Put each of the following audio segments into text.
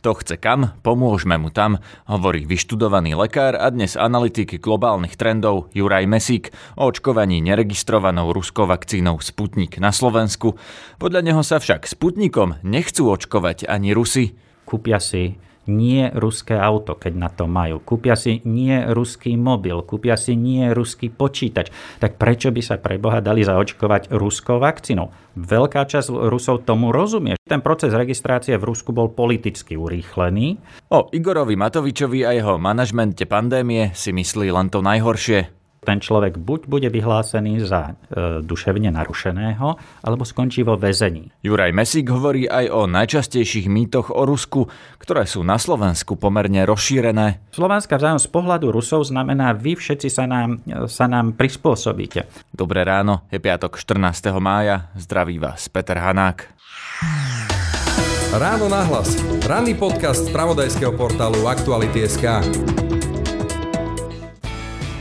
Kto chce kam, pomôžeme mu tam, hovorí vyštudovaný lekár a dnes analytik globálnych trendov Juraj Mesík o očkovaní neregistrovanou ruskou vakcínou Sputnik na Slovensku. Podľa neho sa však Sputnikom nechcú očkovať ani Rusi. Kúpia si nie ruské auto, keď na to majú. Kúpia si nie ruský mobil, kúpia si nie ruský počítač. Tak prečo by sa pre Boha dali zaočkovať ruskou vakcínou? Veľká časť Rusov tomu rozumie. Ten proces registrácie v Rusku bol politicky urýchlený. O Igorovi Matovičovi a jeho manažmente pandémie si myslí len to najhoršie ten človek buď bude vyhlásený za e, duševne narušeného, alebo skončí vo väzení. Juraj Mesík hovorí aj o najčastejších mýtoch o Rusku, ktoré sú na Slovensku pomerne rozšírené. Slovenská vzájom z pohľadu Rusov znamená, vy všetci sa nám, sa nám prispôsobíte. Dobré ráno, je piatok 14. mája, zdraví vás Peter Hanák. Ráno nahlas. Ranný podcast z pravodajského portálu Aktuality.sk.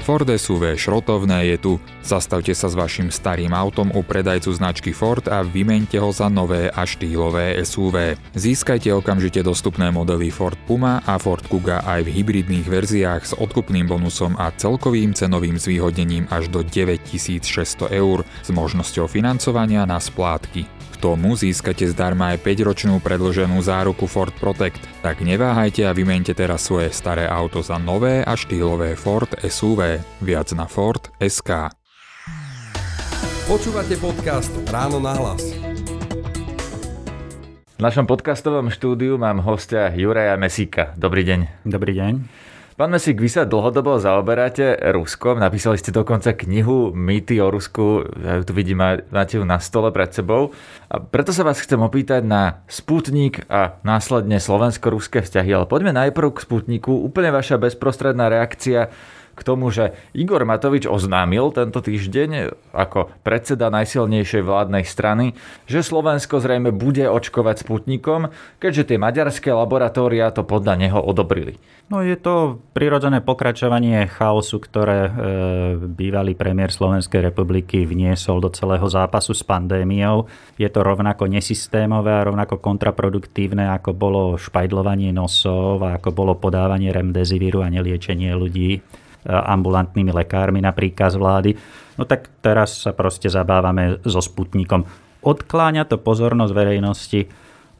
Ford SUV šrotovné je tu. Zastavte sa s vašim starým autom u predajcu značky Ford a vymente ho za nové a štýlové SUV. Získajte okamžite dostupné modely Ford Puma a Ford Kuga aj v hybridných verziách s odkupným bonusom a celkovým cenovým zvýhodnením až do 9600 eur s možnosťou financovania na splátky tomu získate zdarma aj 5-ročnú predlženú záruku Ford Protect. Tak neváhajte a vymente teraz svoje staré auto za nové a štýlové Ford SUV. Viac na Ford SK. Počúvate podcast Ráno na hlas. V našom podcastovom štúdiu mám hostia Juraja Mesíka. Dobrý deň. Dobrý deň. Pán Mesík, vy sa dlhodobo zaoberáte Ruskom, napísali ste dokonca knihu Mýty o Rusku, ja tu vidím, máte ju na stole pred sebou. A preto sa vás chcem opýtať na Sputnik a následne slovensko-ruské vzťahy, ale poďme najprv k Sputniku. Úplne vaša bezprostredná reakcia k tomu, že Igor Matovič oznámil tento týždeň ako predseda najsilnejšej vládnej strany, že Slovensko zrejme bude očkovať Sputnikom, keďže tie maďarské laboratória to podľa neho odobrili. No je to prirodzené pokračovanie chaosu, ktoré e, bývalý premiér Slovenskej republiky vniesol do celého zápasu s pandémiou. Je to rovnako nesystémové a rovnako kontraproduktívne, ako bolo špajdlovanie nosov a ako bolo podávanie remdezivíru a neliečenie ľudí ambulantnými lekármi na príkaz vlády. No tak teraz sa proste zabávame so Sputnikom. Odkláňa to pozornosť verejnosti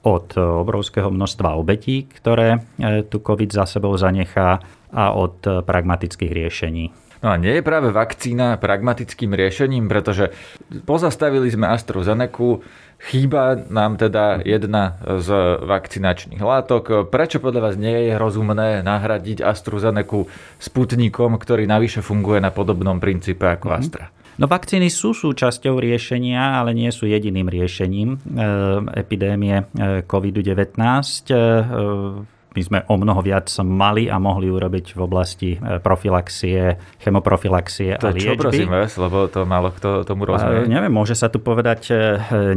od obrovského množstva obetí, ktoré e, tu COVID za sebou zanechá a od pragmatických riešení. No a nie je práve vakcína pragmatickým riešením, pretože pozastavili sme AstraZeneca, Chýba nám teda jedna z vakcinačných látok. Prečo podľa vás nie je rozumné nahradiť AstraZeneca Sputnikom, ktorý navyše funguje na podobnom princípe ako mm-hmm. Astra? No vakcíny sú súčasťou riešenia, ale nie sú jediným riešením e, epidémie e, COVID-19. E, my sme o mnoho viac mali a mohli urobiť v oblasti e, profilaxie, chemoprofilaxie to a liečby. čo prosím vás, lebo to málo kto tomu rozumie. neviem, môže sa tu povedať e,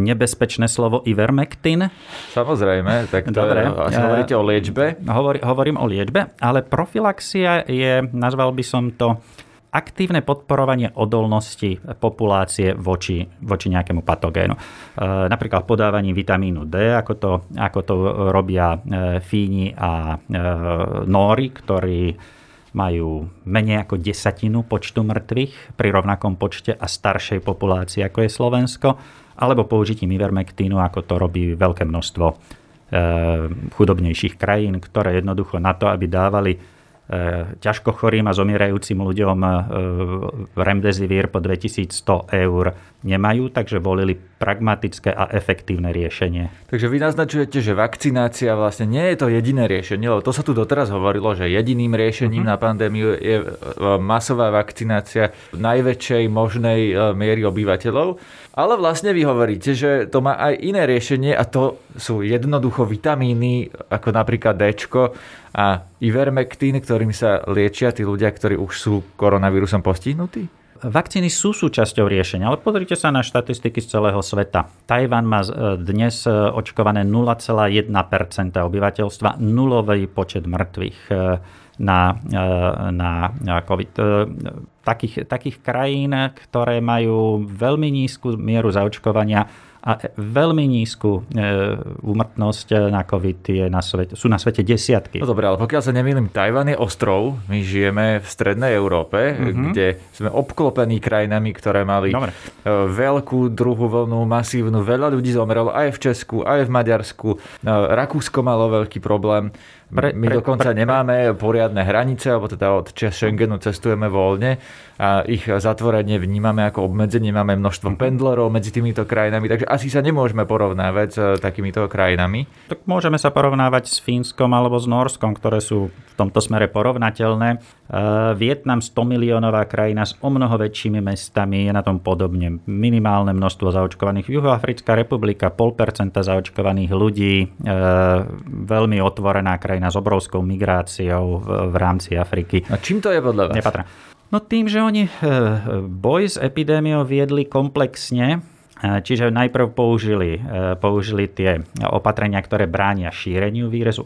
nebezpečné slovo ivermectin? Samozrejme, tak to Dobre. asi hovoríte o liečbe. Hovor, hovorím o liečbe, ale profilaxia je, nazval by som to, aktívne podporovanie odolnosti populácie voči, voči nejakému patogénu. E, napríklad podávaním vitamínu D, ako to, ako to robia e, Fíni a e, Nóri, ktorí majú menej ako desatinu počtu mŕtvych pri rovnakom počte a staršej populácii, ako je Slovensko, alebo použitím ivermektínu, ako to robí veľké množstvo chudobnejších krajín, ktoré jednoducho na to, aby dávali ťažko chorým a zomierajúcim ľuďom e, remdesivir po 2100 eur nemajú, takže volili pragmatické a efektívne riešenie. Takže vy naznačujete, že vakcinácia vlastne nie je to jediné riešenie, lebo to sa tu doteraz hovorilo, že jediným riešením uh-huh. na pandémiu je e, masová vakcinácia najväčšej možnej miery obyvateľov. Ale vlastne vy hovoríte, že to má aj iné riešenie a to sú jednoducho vitamíny, ako napríklad D a Ivermectin, ktorými sa liečia tí ľudia, ktorí už sú koronavírusom postihnutí? Vakcíny sú súčasťou riešenia, ale pozrite sa na štatistiky z celého sveta. Tajvan má e, dnes e, očkované 0,1% obyvateľstva, nulový počet mŕtvych e, na, na COVID. Takých, takých krajín, ktoré majú veľmi nízku mieru zaočkovania, a veľmi nízku úmrtnosť na COVID je na svete, sú na svete desiatky. No dobré, ale pokiaľ sa nemýlim, Tajvan je ostrov, my žijeme v strednej Európe, mm-hmm. kde sme obklopení krajinami, ktoré mali Dobre. veľkú druhú vlnu, masívnu, veľa ľudí zomrelo aj v Česku, aj v Maďarsku. Rakúsko malo veľký problém. Pre, My pre, dokonca pre, nemáme poriadne hranice, alebo teda od Schengenu cestujeme voľne a ich zatvorenie vnímame ako obmedzenie. Máme množstvo mhm. pendlerov medzi týmito krajinami, takže asi sa nemôžeme porovnávať s takýmito krajinami. Tak môžeme sa porovnávať s Fínskom alebo s Norskom, ktoré sú v tomto smere porovnateľné. Vietnam 100 miliónová krajina s o mnoho väčšími mestami je na tom podobne. Minimálne množstvo zaočkovaných. Juhoafrická republika 0,5% zaočkovaných ľudí, e, veľmi otvorená krajina s obrovskou migráciou v, rámci Afriky. A čím to je podľa vás? Nepatrá. No tým, že oni e, boj s epidémiou viedli komplexne, Čiže najprv použili, použili tie opatrenia, ktoré bránia šíreniu vírusu,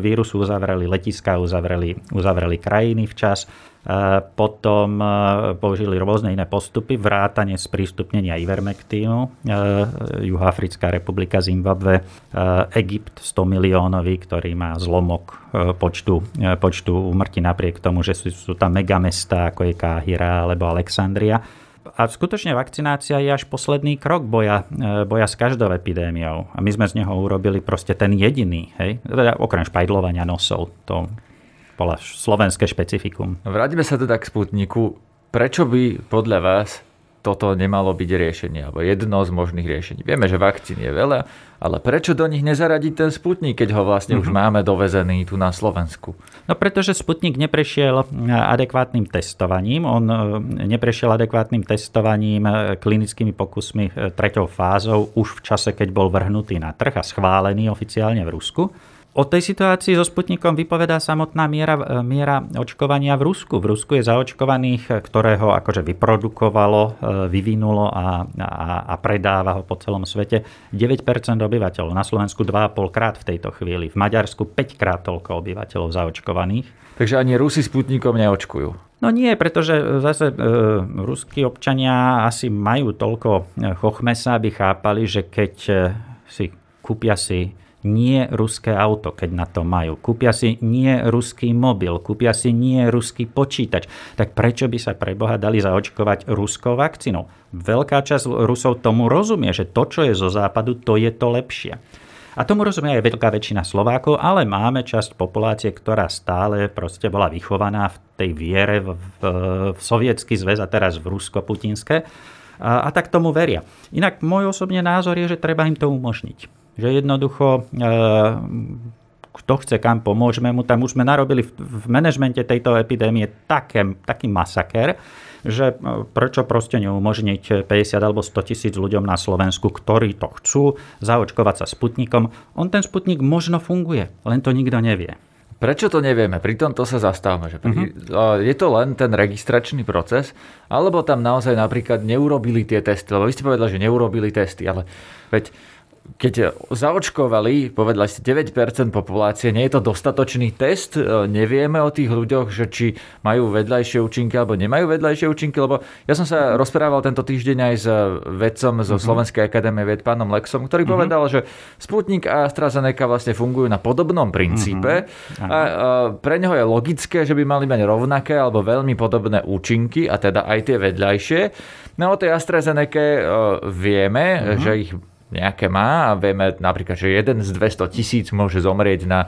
vírusu uzavreli letiska, uzavreli, uzavreli krajiny včas, potom použili rôzne iné postupy, vrátanie sprístupnenia Ivermectinu, Juhoafrická republika, Zimbabwe, Egypt 100 miliónový, ktorý má zlomok počtu, počtu úmrtí napriek tomu, že sú, sú tam megamesta ako je Káhira alebo Alexandria. A skutočne vakcinácia je až posledný krok boja, boja s každou epidémiou. A my sme z neho urobili proste ten jediný, hej? Teda okrem špajdlovania nosov. To bola slovenské špecifikum. Vráťme sa teda k Sputniku. Prečo by podľa vás toto nemalo byť riešenie, alebo jedno z možných riešení. Vieme, že vakcín je veľa, ale prečo do nich nezaradiť ten Sputnik, keď ho vlastne už mhm. máme dovezený tu na Slovensku? No pretože Sputnik neprešiel adekvátnym testovaním. On e, neprešiel adekvátnym testovaním e, klinickými pokusmi treťou fázou už v čase, keď bol vrhnutý na trh a schválený oficiálne v Rusku. O tej situácii so Sputnikom vypovedá samotná miera, e, miera očkovania v Rusku. V Rusku je zaočkovaných, e, ktorého akože vyprodukovalo, e, vyvinulo a, a, a predáva ho po celom svete 9% obyvateľov. Na Slovensku 2,5 krát v tejto chvíli. V Maďarsku 5 krát toľko obyvateľov zaočkovaných. Takže ani Rusi Sputnikom neočkujú. No nie, pretože zase e, ruskí občania asi majú toľko chochmesa, aby chápali, že keď si kúpia si nie ruské auto, keď na to majú. Kúpia si nie ruský mobil, kúpia si nie ruský počítač. Tak prečo by sa pre Boha dali zaočkovať ruskou vakcínou? Veľká časť Rusov tomu rozumie, že to, čo je zo západu, to je to lepšie. A tomu rozumie aj veľká väčšina Slovákov, ale máme časť populácie, ktorá stále proste bola vychovaná v tej viere v, v, v sovietský zväz a teraz v rusko-putinské. A, a tak tomu veria. Inak môj osobný názor je, že treba im to umožniť že jednoducho e, kto chce kam, pomôžeme mu. Tam už sme narobili v manažmente tejto epidémie také, taký masaker, že e, prečo proste neumožniť 50 alebo 100 tisíc ľuďom na Slovensku, ktorí to chcú, zaočkovať sa Sputnikom. On ten Sputnik možno funguje, len to nikto nevie. Prečo to nevieme? Pri tomto sa zastávame. Že pri, uh-huh. Je to len ten registračný proces, alebo tam naozaj napríklad neurobili tie testy? Lebo vy ste povedali, že neurobili testy, ale veď keď zaočkovali, povedali ste 9% populácie, nie je to dostatočný test? E, nevieme o tých ľuďoch, že či majú vedľajšie účinky alebo nemajú vedľajšie účinky, lebo ja som sa rozprával tento týždeň aj s vedcom zo mhm. Slovenskej akadémie ved, pánom Lexom, ktorý uh-huh. povedal, že Sputnik a AstraZeneca vlastne fungujú na podobnom princípe a, a pre neho je logické, že by mali mať rovnaké alebo veľmi podobné účinky a teda aj tie vedľajšie. No o tej AstraZeneca e, vieme, že ich nejaké má a vieme napríklad, že jeden z 200 tisíc môže zomrieť na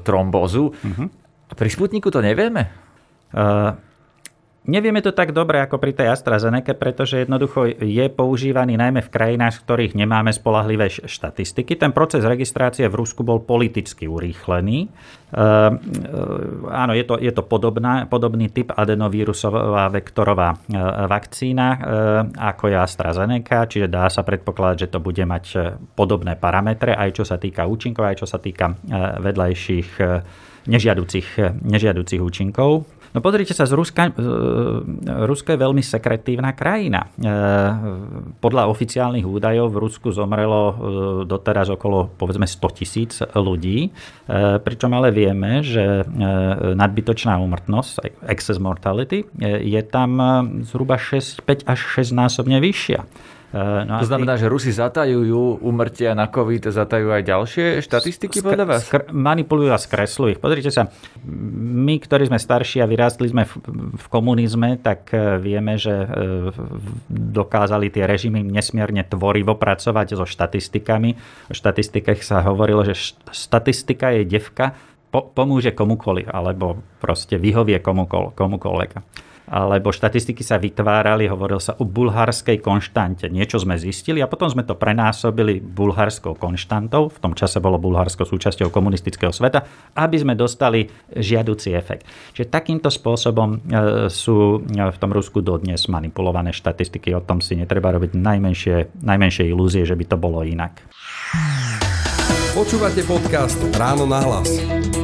trombózu. Uh-huh. Pri Sputniku to nevieme? Uh, Nevieme to tak dobre ako pri tej AstraZeneca, pretože jednoducho je používaný najmä v krajinách, v ktorých nemáme spolahlivé štatistiky. Ten proces registrácie v Rusku bol politicky urýchlený. Uh, áno, je to, je to podobná, podobný typ adenovírusová vektorová uh, vakcína uh, ako je AstraZeneca, čiže dá sa predpokladať, že to bude mať podobné parametre, aj čo sa týka účinkov, aj čo sa týka vedľajších nežiaducich, nežiaducich účinkov. No pozrite sa, z Ruska, Rusko je veľmi sekretívna krajina. E, podľa oficiálnych údajov v Rusku zomrelo e, doteraz okolo povedzme 100 tisíc ľudí, e, pričom ale vieme, že nadbytočná úmrtnosť, excess mortality, je tam zhruba 6, 5 až 6 násobne vyššia. Uh, no to znamená, tí... že Rusi zatajujú umrtia na COVID, zatajujú aj ďalšie štatistiky podľa vás? Skr- manipulujú a skresľujú ich. Pozrite sa, my, ktorí sme starší a vyrástli sme v, v komunizme, tak e, vieme, že e, dokázali tie režimy nesmierne tvorivo pracovať so štatistikami. O štatistikách sa hovorilo, že štatistika je devka, po, pomôže komukoľvek, alebo proste vyhovie komukoľvek alebo štatistiky sa vytvárali, hovoril sa o bulharskej konštante. Niečo sme zistili a potom sme to prenásobili bulharskou konštantou, v tom čase bolo Bulharsko súčasťou komunistického sveta, aby sme dostali žiaduci efekt. Čiže takýmto spôsobom e, sú e, v tom Rusku dodnes manipulované štatistiky, o tom si netreba robiť najmenšie, najmenšie ilúzie, že by to bolo inak. Počúvate podcast Ráno na hlas.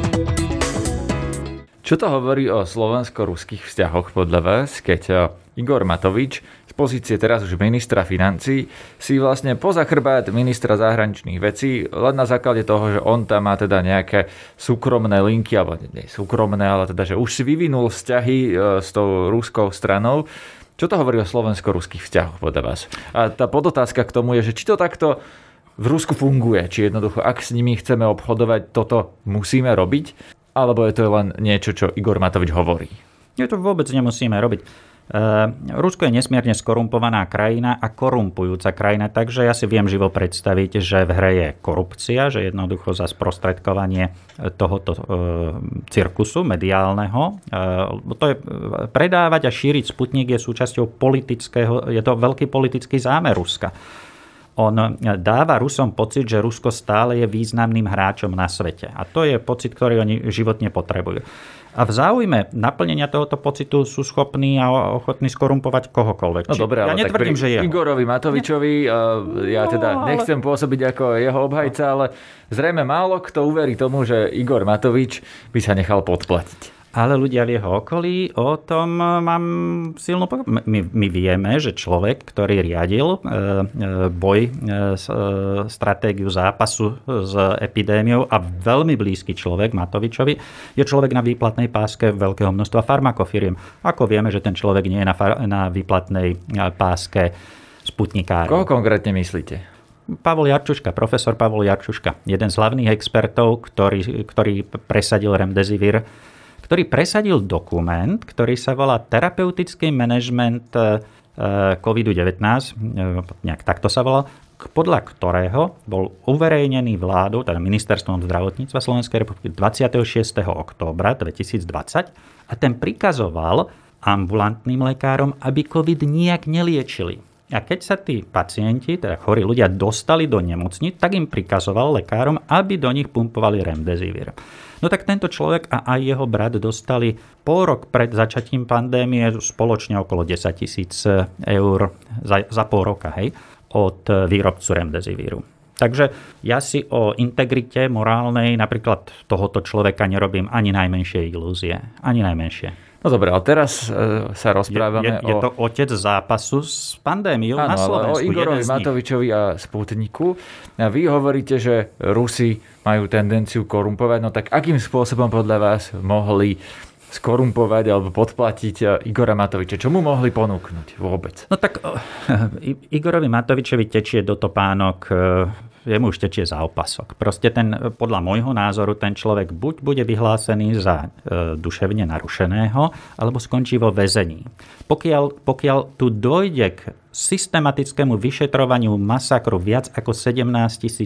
Čo to hovorí o slovensko-ruských vzťahoch podľa vás, keď eh, Igor Matovič z pozície teraz už ministra financí si vlastne poza ministra zahraničných vecí, len na základe toho, že on tam má teda nejaké súkromné linky, alebo nie súkromné, ale teda, že už si vyvinul vzťahy eh, s tou ruskou stranou, čo to hovorí o slovensko-ruských vzťahoch podľa vás? A tá podotázka k tomu je, že či to takto v Rusku funguje, či jednoducho, ak s nimi chceme obchodovať, toto musíme robiť, alebo je to len niečo, čo Igor Matovič hovorí? Nie, to vôbec nemusíme robiť. Uh, Rusko je nesmierne skorumpovaná krajina a korumpujúca krajina, takže ja si viem živo predstaviť, že v hre je korupcia, že jednoducho za sprostredkovanie tohoto uh, cirkusu mediálneho. Uh, to je, predávať a šíriť Sputnik je súčasťou politického, je to veľký politický zámer Ruska on dáva Rusom pocit, že Rusko stále je významným hráčom na svete. A to je pocit, ktorý oni životne potrebujú. A v záujme naplnenia tohoto pocitu sú schopní a ochotní skorumpovať kohokoľvek. No dobre, ja ale netvrdím, že je. Igorovi Matovičovi, ja teda no, nechcem pôsobiť ako jeho obhajca, ale zrejme málo kto uverí tomu, že Igor Matovič by sa nechal podplatiť ale ľudia v jeho okolí o tom mám silnú my, my vieme, že človek, ktorý riadil e, e, boj, e, stratégiu zápasu s epidémiou a veľmi blízky človek Matovičovi, je človek na výplatnej páske veľkého množstva farmakofiriem. Ako vieme, že ten človek nie je na, far, na výplatnej páske sputnikárov. Koho konkrétne myslíte? Pavol Jarčuška, profesor Pavol Jarčuška, jeden z hlavných expertov, ktorý, ktorý presadil Remdesivir ktorý presadil dokument, ktorý sa volá Terapeutický manažment e, COVID-19, e, nejak takto sa volá, podľa ktorého bol uverejnený vládou, teda ministerstvom zdravotníctva Slovenskej republiky 26. októbra 2020 a ten prikazoval ambulantným lekárom, aby COVID nijak neliečili. A keď sa tí pacienti, teda chorí ľudia, dostali do nemocnic, tak im prikazoval lekárom, aby do nich pumpovali remdesivir. No tak tento človek a aj jeho brat dostali pol rok pred začatím pandémie spoločne okolo 10 tisíc eur za, za pol roka hej, od výrobcu Remdesiviru. Takže ja si o integrite morálnej napríklad tohoto človeka nerobím ani najmenšie ilúzie. Ani najmenšie. No dobre, ale teraz e, sa rozprávame je, je, je o... to otec zápasu s pandémiou ano, na Slovensku. o Igorovi Matovičovi a Sputniku. A vy hovoríte, že Rusi majú tendenciu korumpovať. No tak akým spôsobom podľa vás mohli skorumpovať alebo podplatiť e, Igora Matoviča? Čo mu mohli ponúknuť vôbec? No tak Igorovi Matovičovi tečie do topánok e, jemu už tečie za opasok. Proste ten, podľa môjho názoru ten človek buď bude vyhlásený za e, duševne narušeného, alebo skončí vo väzení. Pokiaľ, pokiaľ tu dojde k systematickému vyšetrovaniu masakru viac ako 17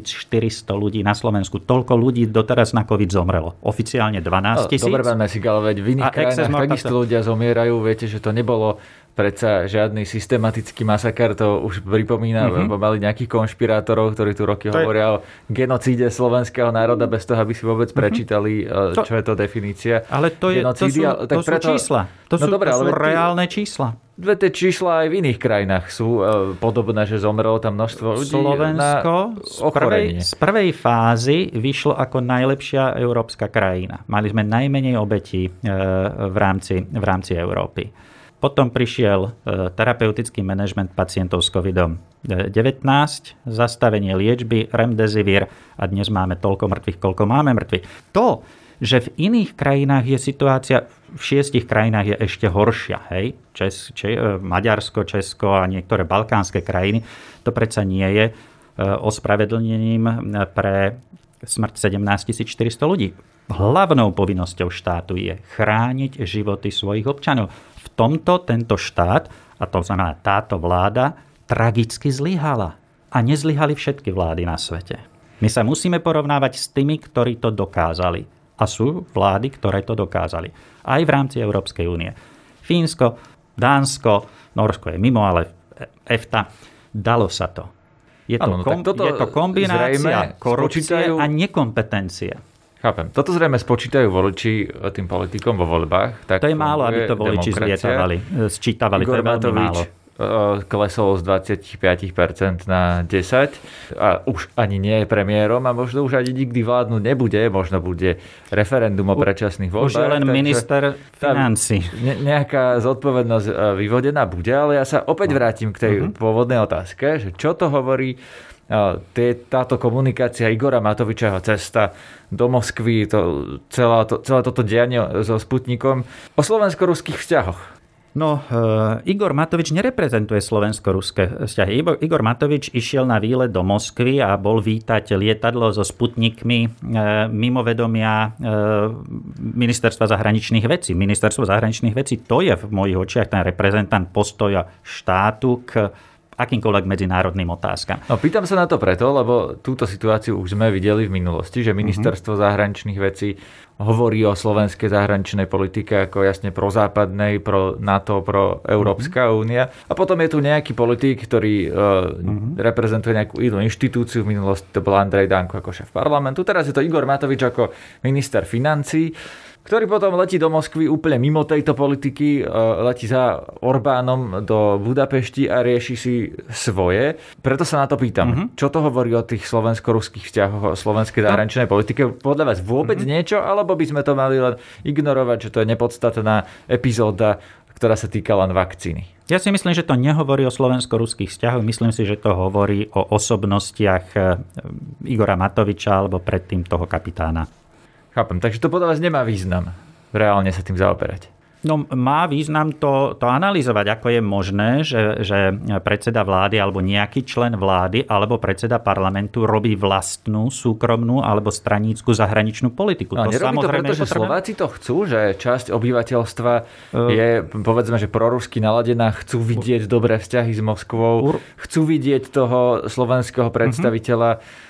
400 ľudí na Slovensku. Toľko ľudí doteraz na COVID zomrelo. Oficiálne 12 tisíc. Dobre, si ale veď v iných krajinách takisto ľudia zomierajú. Viete, že to nebolo predsa žiadny systematický masaker, to už pripomína, mm-hmm. mali nejakých konšpirátorov, ktorí tu roky to hovoria je... o genocíde slovenského národa bez toho, aby si vôbec mhm. prečítali, mm-hmm. čo je to definícia Ale to, je, to sú, tak to preto... sú čísla. To no sú, dobré, to sú ale reálne čísla. Dve tie čísla aj v iných krajinách sú uh, podobné, že zomrelo tam množstvo ľudí Slovensko na z, prvej, z prvej fázy vyšlo ako najlepšia európska krajina. Mali sme najmenej obetí uh, v, rámci, v rámci Európy. Potom prišiel e, terapeutický manažment pacientov s COVID-19, zastavenie liečby, remdesivir a dnes máme toľko mŕtvych, koľko máme mŕtvych. To, že v iných krajinách je situácia, v šiestich krajinách je ešte horšia. Hej? Čes, če, e, Maďarsko, Česko a niektoré balkánske krajiny. To predsa nie je e, ospravedlnením pre smrť 17 400 ľudí. Hlavnou povinnosťou štátu je chrániť životy svojich občanov. V tomto tento štát, a to znamená táto vláda, tragicky zlyhala. A nezlyhali všetky vlády na svete. My sa musíme porovnávať s tými, ktorí to dokázali. A sú vlády, ktoré to dokázali. Aj v rámci Európskej únie. Fínsko, Dánsko, Norsko je mimo, ale EFTA. Dalo sa to. Je to, ano, no, kom, je to kombinácia korupcie a nekompetencie. Chápem. Toto zrejme spočítajú voliči tým politikom vo voľbách. Tak to je málo, aby to voliči zvietavali, sčítavali. Igor to je veľmi málo klesol z 25% na 10 a už ani nie je premiérom a možno už ani nikdy vládnuť nebude, možno bude referendum o predčasných voľbách. Už je len minister financí. Ne, nejaká zodpovednosť e, vyvodená bude, ale ja sa opäť vrátim k tej uh-huh. pôvodnej otázke, že čo to hovorí e, táto komunikácia Igora Matoviča, cesta do Moskvy, to, celá, to, celé toto dianie so Sputnikom o slovensko-ruských vzťahoch. No, e, Igor Matovič nereprezentuje slovensko-ruské vzťahy. Igor Matovič išiel na výlet do Moskvy a bol vítať lietadlo so sputnikmi e, mimo vedomia e, ministerstva zahraničných vecí. Ministerstvo zahraničných vecí to je v mojich očiach ten reprezentant postoja štátu k akýmkoľvek medzinárodným otázkam. No, pýtam sa na to preto, lebo túto situáciu už sme videli v minulosti, že ministerstvo mm-hmm. zahraničných vecí hovorí o slovenskej zahraničnej politike ako jasne prozápadnej, pro NATO, pro Európska mm-hmm. únia. A potom je tu nejaký politik, ktorý uh, mm-hmm. reprezentuje nejakú inú inštitúciu. V minulosti to bol Andrej Danko ako šéf parlamentu. Teraz je to Igor Matovič ako minister financí ktorý potom letí do Moskvy úplne mimo tejto politiky, e, letí za Orbánom do Budapešti a rieši si svoje. Preto sa na to pýtam, mm-hmm. čo to hovorí o tých slovensko-ruských vzťahoch, o slovenskej no. zahraničnej no. politike? Podľa vás vôbec mm-hmm. niečo, alebo by sme to mali len ignorovať, že to je nepodstatná epizóda, ktorá sa týka len vakcíny? Ja si myslím, že to nehovorí o slovensko-ruských vzťahoch, myslím si, že to hovorí o osobnostiach e, Igora Matoviča alebo predtým toho kapitána. Chápem, takže to podľa vás nemá význam reálne sa tým zaoberať. No má význam to, to analyzovať, ako je možné, že, že predseda vlády alebo nejaký člen vlády alebo predseda parlamentu robí vlastnú, súkromnú alebo stranícku zahraničnú politiku. No, to samozrejme to preto, že Slováci to chcú, že časť obyvateľstva uh, je, povedzme, že prorusky naladená, chcú vidieť dobré vzťahy s Moskvou, ur, chcú vidieť toho slovenského predstaviteľa uh-huh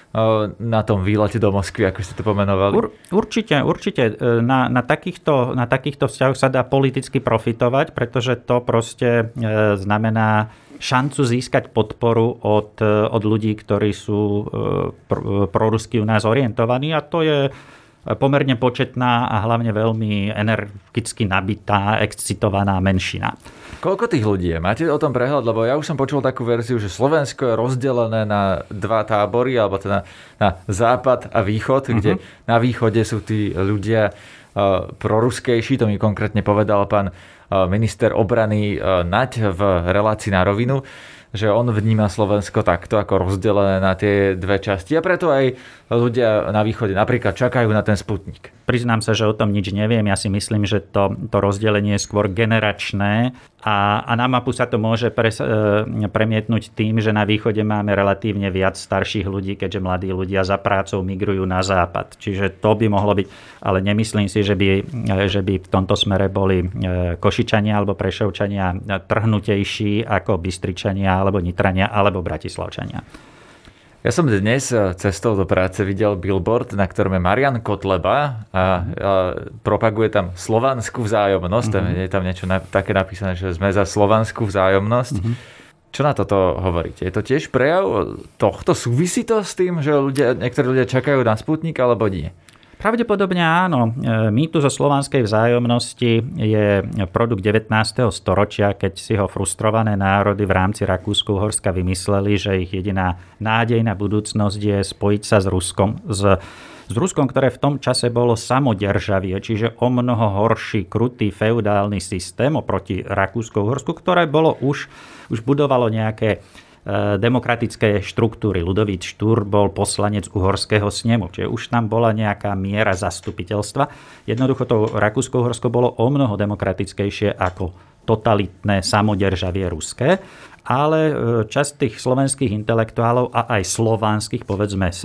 na tom výlete do Moskvy, ako ste to pomenovali? Ur, určite, určite. E, na, na, takýchto, na takýchto vzťahoch sa dá politicky profitovať, pretože to proste e, znamená šancu získať podporu od, od ľudí, ktorí sú prorusky u nás orientovaní a to je pomerne početná a hlavne veľmi energicky nabitá, excitovaná menšina. Koľko tých ľudí je? Máte o tom prehľad? Lebo ja už som počul takú verziu, že Slovensko je rozdelené na dva tábory, alebo teda na západ a východ, uh-huh. kde na východe sú tí ľudia uh, proruskejší, to mi konkrétne povedal pán minister obrany uh, Naď v relácii na rovinu že on vníma Slovensko takto ako rozdelené na tie dve časti a preto aj ľudia na východe napríklad čakajú na ten sputnik. Priznám sa, že o tom nič neviem. Ja si myslím, že to, to rozdelenie je skôr generačné a, a na mapu sa to môže pre, e, premietnúť tým, že na východe máme relatívne viac starších ľudí, keďže mladí ľudia za prácou migrujú na západ. Čiže to by mohlo byť, ale nemyslím si, že by, e, že by v tomto smere boli e, Košičania alebo Prešovčania trhnutejší ako Bystričania alebo Nitrania, alebo Bratislavčania. Ja som dnes eh, cestou do práce videl billboard, na ktorom je Marian Kotleba a, a propaguje tam slovanskú vzájomnosť. Mm-hmm. Je tam niečo na, také napísané, že sme za slovanskú vzájomnosť. Mm-hmm. Čo na toto hovoríte? Je to tiež prejav tohto? Súvisí to s tým, že ľudia, niektorí ľudia čakajú na Sputnik alebo nie? Pravdepodobne áno. E, mýtus o slovanskej vzájomnosti je produkt 19. storočia, keď si ho frustrované národy v rámci Rakúsku-Horska vymysleli, že ich jediná nádej na budúcnosť je spojiť sa s Ruskom. S, s Ruskom, ktoré v tom čase bolo samoderžavie, čiže o mnoho horší, krutý feudálny systém oproti Rakúsku-Horsku, ktoré bolo už, už budovalo nejaké demokratické štruktúry. Ludovít Štúr bol poslanec uhorského snemu, čiže už tam bola nejaká miera zastupiteľstva. Jednoducho to Rakúsko-Uhorsko bolo o mnoho demokratickejšie ako totalitné samodержavie ruské ale e, časť tých slovenských intelektuálov a aj slovanských, povedzme e,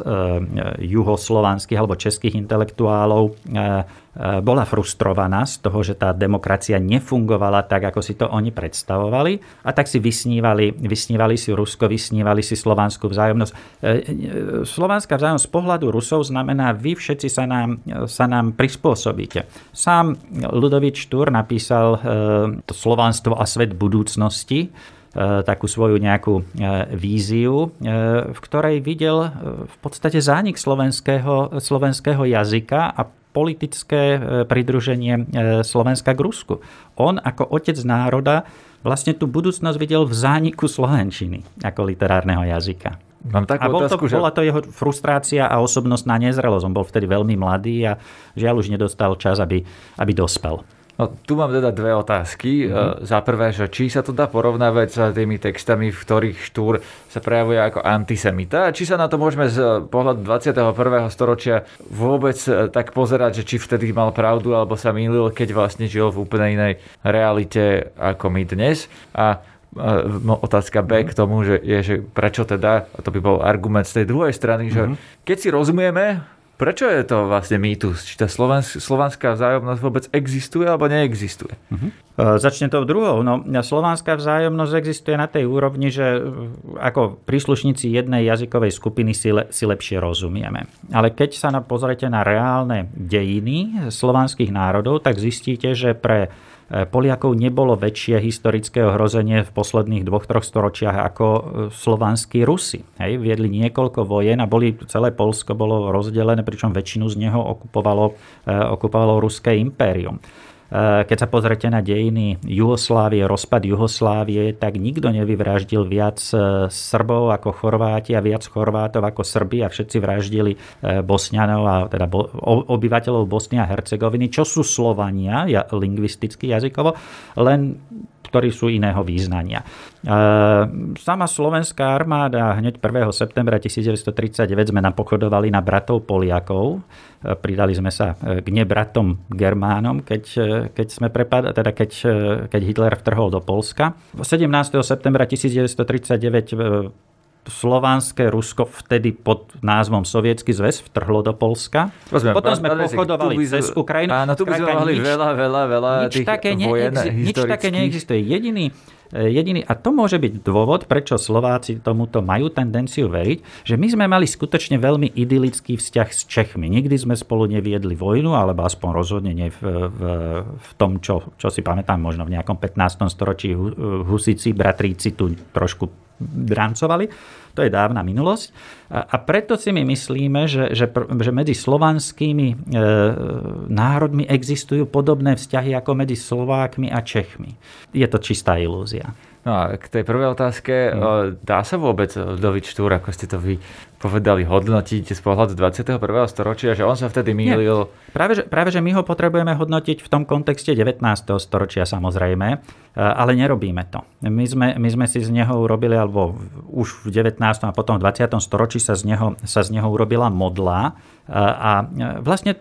juhoslovanských alebo českých intelektuálov e, bola frustrovaná z toho, že tá demokracia nefungovala tak, ako si to oni predstavovali a tak si vysnívali, vysnívali si Rusko, vysnívali si slovanskú vzájomnosť. Slovanská vzájomnosť z pohľadu Rusov znamená, vy všetci sa nám, sa nám prispôsobíte. Sám Ludovič Štúr napísal to Slovanstvo a svet budúcnosti, takú svoju nejakú víziu, v ktorej videl v podstate zánik slovenského, slovenského jazyka a politické pridruženie Slovenska k Rusku. On ako otec národa vlastne tú budúcnosť videl v zániku slovenčiny ako literárneho jazyka. Mám takú a bol otázku, to, že... bola to jeho frustrácia a osobnostná nezrelosť. On bol vtedy veľmi mladý a žiaľ už nedostal čas, aby, aby dospel. No, tu mám teda dve otázky. Mm-hmm. Za prvé, že či sa to dá porovnávať s tými textami, v ktorých Štúr sa prejavuje ako antisemita, či sa na to môžeme z pohľadu 21. storočia vôbec e, tak pozerať, že či vtedy mal pravdu alebo sa mýlil, keď vlastne žil v úplne inej realite ako my dnes. A e, otázka B k tomu, že je, že prečo teda, a to by bol argument z tej druhej strany, že mm-hmm. keď si rozumieme, Prečo je to vlastne mýtus? Či tá slovanská vzájomnosť vôbec existuje alebo neexistuje? Uh-huh. Začne to druhou. No, slovanská vzájomnosť existuje na tej úrovni, že e, ako príslušníci jednej jazykovej skupiny si, le, si lepšie rozumieme. Ale keď sa na, pozrete na reálne dejiny slovanských národov, tak zistíte, že pre E, Poliakov nebolo väčšie historické ohrozenie v posledných dvoch, troch storočiach ako e, slovanskí Rusi. Hej, viedli niekoľko vojen a boli, celé Polsko bolo rozdelené, pričom väčšinu z neho okupovalo, e, okupovalo Ruské impérium. Eh, keď sa pozrete na dejiny Juhoslávie, rozpad Juhoslávie, tak nikto nevyvraždil viac eh, Srbov ako Chorváti a viac Chorvátov ako Srby a všetci vraždili eh, Bosňanov a teda obyvateľov Bosny a Hercegoviny, čo sú Slovania, lingvisticky jazykovo, len ktorí sú iného význania. Sama slovenská armáda hneď 1. septembra 1939 sme napochodovali na bratov Poliakov. Pridali sme sa k nebratom Germánom, keď, keď, sme prepad, teda keď, keď Hitler vtrhol do Polska. 17. septembra 1939 slovanské Rusko vtedy pod názvom Sovietský zväz vtrhlo do Polska. Rozumiem, Potom sme pochodovali by, cez Ukrajinu. Áno, tu by sme mali veľa, veľa, veľa nič tých také vojen neexi- Nič také neexistuje. Jediný, e, jediný, a to môže byť dôvod, prečo Slováci tomuto majú tendenciu veriť, že my sme mali skutočne veľmi idylický vzťah s Čechmi. Nikdy sme spolu neviedli vojnu, alebo aspoň rozhodne nie v, v, v tom, čo, čo si pamätám, možno v nejakom 15. storočí Husici, bratríci tu trošku drancovali. To je dávna minulosť. A, preto si my myslíme, že, že, že medzi slovanskými e, národmi existujú podobné vzťahy ako medzi Slovákmi a Čechmi. Je to čistá ilúzia. No a k tej prvej otázke, hmm. dá sa vôbec Dovič Štúr, ako ste to vy povedali, hodnotiť z pohľadu 21. storočia, že on sa vtedy mýlil? Práve že, práve, že my ho potrebujeme hodnotiť v tom kontexte 19. storočia samozrejme, e, ale nerobíme to. My sme, my sme si z neho urobili, alebo už v 19. a potom v 20. storočí sa z neho, sa z neho urobila modla, a vlastne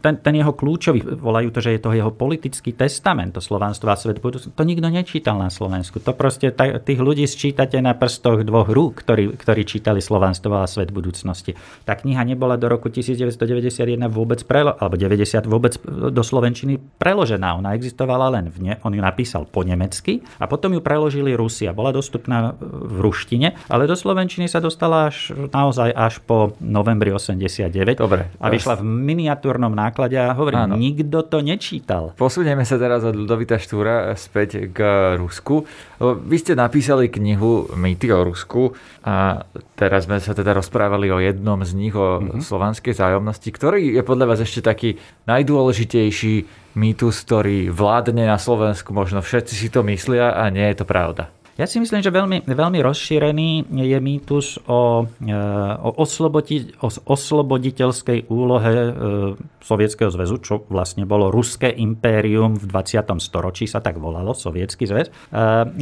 ten, ten jeho kľúčový, volajú to, že je to jeho politický testament, to Slovánstvo a svet to nikto nečítal na Slovensku. To proste tých ľudí sčítate na prstoch dvoch rúk, ktorí, ktorí čítali Slovánstvo a svet budúcnosti. Tá kniha nebola do roku 1991 vôbec prelo, alebo 90 vôbec do Slovenčiny preložená. Ona existovala len v ne, on ju napísal po nemecky a potom ju preložili Rusi a bola dostupná v ruštine, ale do Slovenčiny sa dostala až naozaj až po novembri 89 Dobre. A vyšla v miniatúrnom náklade a hovorím, Áno. nikto to nečítal. Posunieme sa teraz od Ludovita Štúra späť k Rusku. Vy ste napísali knihu Mýty o Rusku a teraz sme sa teda rozprávali o jednom z nich, o mm-hmm. slovanskej zájomnosti, ktorý je podľa vás ešte taký najdôležitejší mýtus, ktorý vládne na Slovensku. Možno všetci si to myslia a nie je to pravda. Ja si myslím, že veľmi, veľmi rozšírený je mýtus o, e, o, oslobodi, o osloboditeľskej úlohe e, Sovietskeho zväzu, čo vlastne bolo Ruské impérium v 20. storočí, sa tak volalo, Sovietský zväz, e,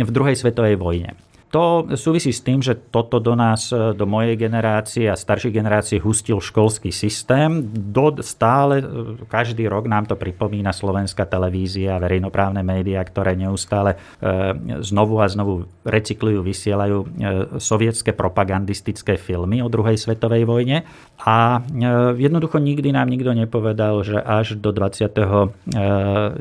v druhej svetovej vojne. To súvisí s tým, že toto do nás, do mojej generácie a starších generácií hustil školský systém. Do, stále, každý rok nám to pripomína slovenská televízia verejnoprávne médiá, ktoré neustále e, znovu a znovu recyklujú, vysielajú e, sovietské propagandistické filmy o druhej svetovej vojne. A e, jednoducho nikdy nám nikto nepovedal, že až do 20.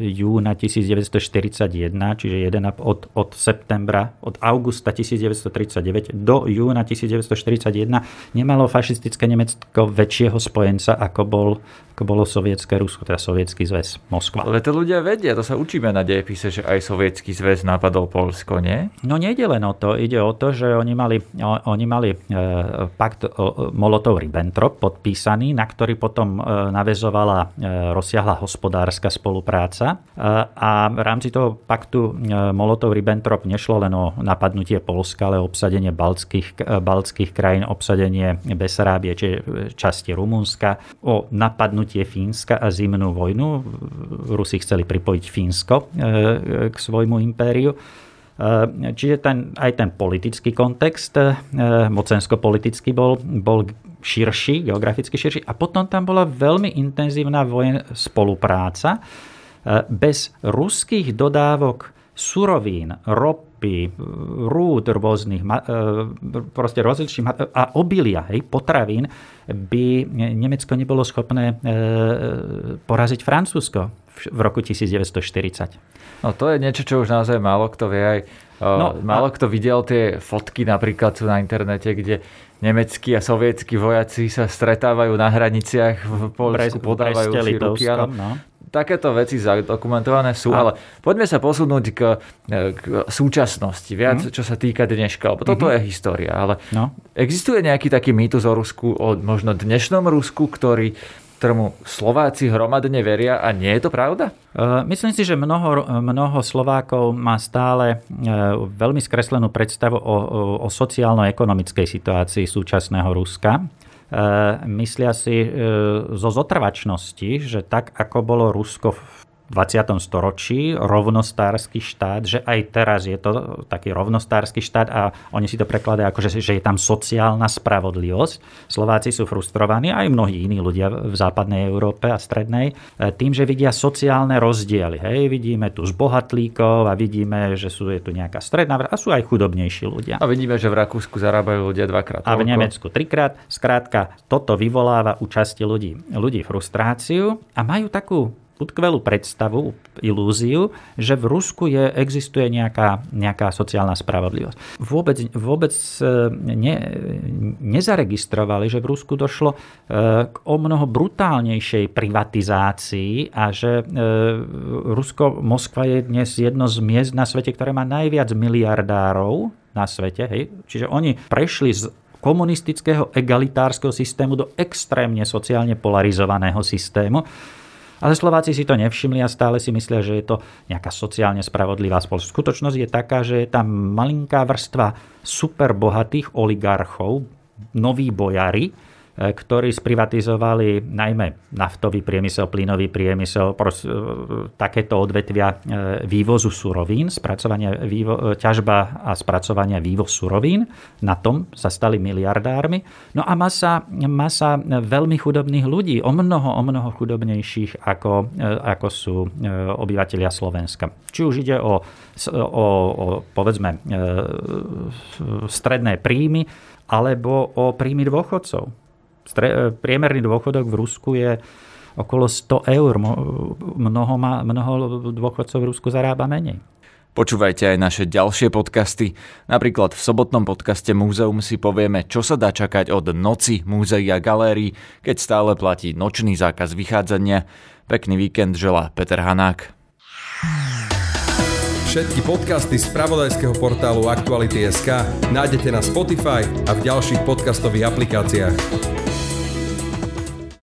júna 1941, čiže jeden od, od septembra, od augusta 1939 do júna 1941 nemalo fašistické Nemecko väčšieho spojenca, ako bol ako bolo sovietské Rusko, teda sovietský zväz Moskva. Ale to ľudia vedia, to sa učíme na dejepise, že aj sovietský zväz napadol Polsko, nie? No nejde len o to, ide o to, že oni mali, oni mali e, pakt Molotov-Ribbentrop podpísaný, na ktorý potom e, navezovala e, rozsiahla hospodárska spolupráca a v rámci toho paktu Molotov-Ribbentrop nešlo len o napadnutie Polska, ale obsadenie baltských, baltských krajín, obsadenie Besarábie, čiže časti Rumunska, o napadnutie Fínska a zimnú vojnu. Rusi chceli pripojiť Fínsko e, k svojmu impériu. Čiže ten, aj ten politický kontext, mocensko-politický bol, bol širší, geograficky širší. A potom tam bola veľmi intenzívna vojen spolupráca. Bez ruských dodávok surovín, ropy, rúd rôznych, proste rozličných a obilia, hej, potravín, by Nemecko nebolo schopné e, poraziť Francúzsko v roku 1940. No to je niečo, čo už naozaj málo kto vie. Aj, e, no, málo a... kto videl tie fotky napríklad sú na internete, kde nemeckí a sovietskí vojaci sa stretávajú na hraniciach v Polsku, podávajú si ruky. No takéto veci zadokumentované sú, no. ale poďme sa posunúť k, k súčasnosti, viac mm. čo sa týka dneška, lebo toto mm-hmm. je história, ale no. existuje nejaký taký mýtus o Rusku, o možno dnešnom Rusku, ktorý ktorému Slováci hromadne veria a nie je to pravda? E, myslím si, že mnoho, mnoho Slovákov má stále e, veľmi skreslenú predstavu o, o, o sociálno-ekonomickej situácii súčasného Ruska. E, myslia si e, zo zotrvačnosti, že tak ako bolo Rusko v 20. storočí rovnostársky štát, že aj teraz je to taký rovnostársky štát a oni si to prekladajú ako, že, že je tam sociálna spravodlivosť. Slováci sú frustrovaní, aj mnohí iní ľudia v západnej Európe a strednej, e, tým, že vidia sociálne rozdiely. Hej, vidíme tu zbohatlíkov a vidíme, že sú, je tu nejaká stredná a sú aj chudobnejší ľudia. A vidíme, že v Rakúsku zarábajú ľudia dvakrát. A v Nemecku trikrát. Skrátka, toto vyvoláva u časti ľudí, ľudí frustráciu a majú takú utkvelú predstavu, ilúziu, že v Rusku je, existuje nejaká, nejaká sociálna spravodlivosť. Vôbec, vôbec e, ne, nezaregistrovali, že v Rusku došlo e, k o mnoho brutálnejšej privatizácii a že e, Rusko, Moskva je dnes jedno z miest na svete, ktoré má najviac miliardárov na svete. Hej? Čiže oni prešli z komunistického egalitárskeho systému do extrémne sociálne polarizovaného systému ale Slováci si to nevšimli a stále si myslia, že je to nejaká sociálne spravodlivá spoločnosť. Skutočnosť je taká, že je tam malinká vrstva super bohatých oligarchov, noví bojari, ktorí sprivatizovali najmä naftový priemysel, plynový priemysel, pros, e, takéto odvetvia e, vývozu surovín, spracovania, vývo, ťažba a spracovania vývoz surovín. Na tom sa stali miliardármi. No a masa, masa veľmi chudobných ľudí, o mnoho, o mnoho chudobnejších ako, ako sú obyvateľia Slovenska. Či už ide o, o, o povedzme stredné príjmy, alebo o príjmy dôchodcov priemerný dôchodok v Rusku je okolo 100 eur. Mnoho, má, mnoho dôchodcov v Rusku zarába menej. Počúvajte aj naše ďalšie podcasty. Napríklad v sobotnom podcaste Múzeum si povieme, čo sa dá čakať od noci múzeí a galérií, keď stále platí nočný zákaz vychádzania. Pekný víkend želá Peter Hanák. Všetky podcasty z pravodajského portálu Aktuality.sk nájdete na Spotify a v ďalších podcastových aplikáciách.